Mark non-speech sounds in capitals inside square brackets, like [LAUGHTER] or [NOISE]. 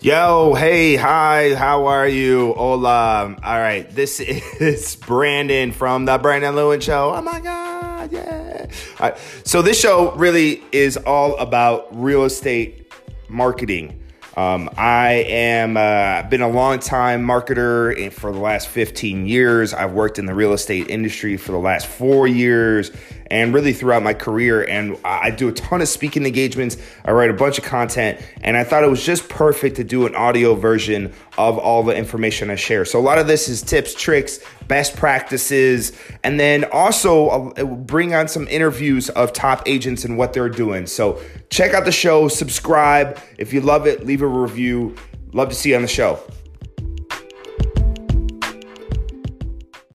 Yo, hey, hi, how are you? Hola. All right, this [LAUGHS] is Brandon from the Brandon Lewin Show. Oh my God, yeah. So this show really is all about real estate marketing. Um, I am uh, been a long time marketer for the last 15 years. I've worked in the real estate industry for the last four years and really throughout my career. And I do a ton of speaking engagements. I write a bunch of content, and I thought it was just perfect to do an audio version of all the information I share. So a lot of this is tips, tricks, best practices, and then also uh, bring on some interviews of top agents and what they're doing. So check out the show, subscribe. If you love it, leave a review. Love to see you on the show.